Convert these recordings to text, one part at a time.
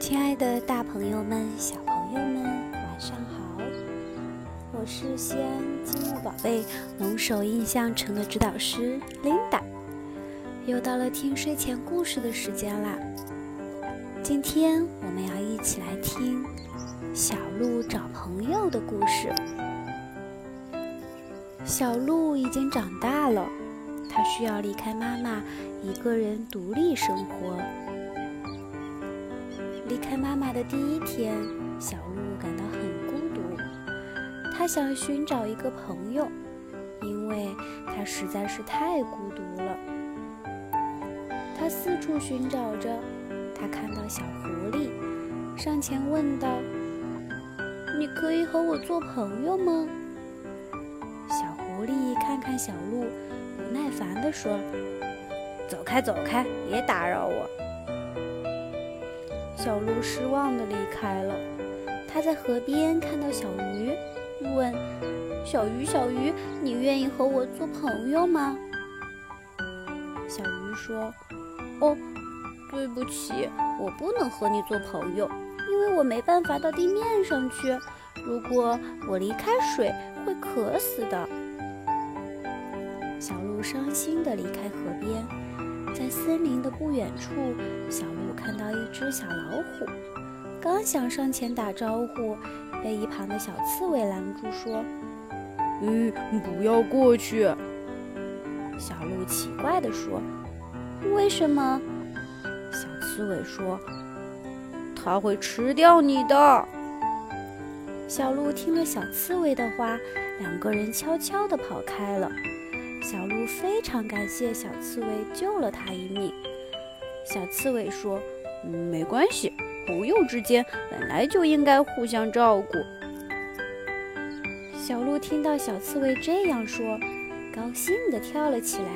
亲爱的，大朋友们、小朋友们，晚上好！我是西安积木宝贝龙首印象城的指导师 Linda，又到了听睡前故事的时间啦。今天我们要一起来听小鹿找朋友的故事。小鹿已经长大了，它需要离开妈妈，一个人独立生活。离开妈妈的第一天，小鹿感到很孤独。它想寻找一个朋友，因为它实在是太孤独了。它四处寻找着，它看到小狐狸，上前问道：“你可以和我做朋友吗？”小狐狸看看小鹿，不耐烦地说：“走开，走开，别打扰我。”小鹿失望地离开了。他在河边看到小鱼，问：“小鱼，小鱼，你愿意和我做朋友吗？”小鱼说：“哦，对不起，我不能和你做朋友，因为我没办法到地面上去。如果我离开水，会渴死的。”小鹿伤心地离开河边，在森林的不远处，小鹿看到一只小老虎，刚想上前打招呼，被一旁的小刺猬拦住，说：“嗯，不要过去。”小鹿奇怪地说：“为什么？”小刺猬说：“它会吃掉你的。”小鹿听了小刺猬的话，两个人悄悄地跑开了。小鹿非常感谢小刺猬救了它一命。小刺猬说：“没关系，朋友之间本来就应该互相照顾。”小鹿听到小刺猬这样说，高兴地跳了起来，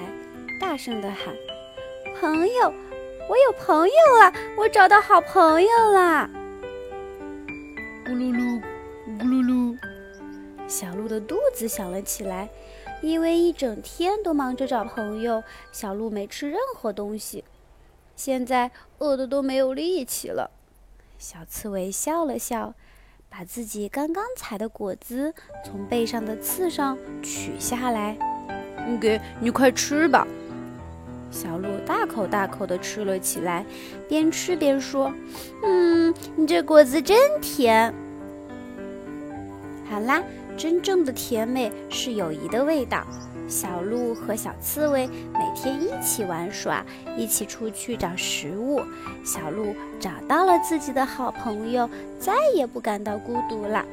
大声地喊：“朋友，我有朋友了！我找到好朋友啦！”咕噜噜，咕噜噜，小鹿的肚子响了起来。因为一整天都忙着找朋友，小鹿没吃任何东西，现在饿得都没有力气了。小刺猬笑了笑，把自己刚刚采的果子从背上的刺上取下来，你给你快吃吧。小鹿大口大口地吃了起来，边吃边说：“嗯，你这果子真甜。”好啦。真正的甜美是友谊的味道。小鹿和小刺猬每天一起玩耍，一起出去找食物。小鹿找到了自己的好朋友，再也不感到孤独了。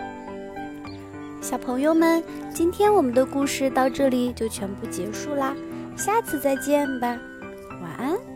小朋友们，今天我们的故事到这里就全部结束啦，下次再见吧，晚安。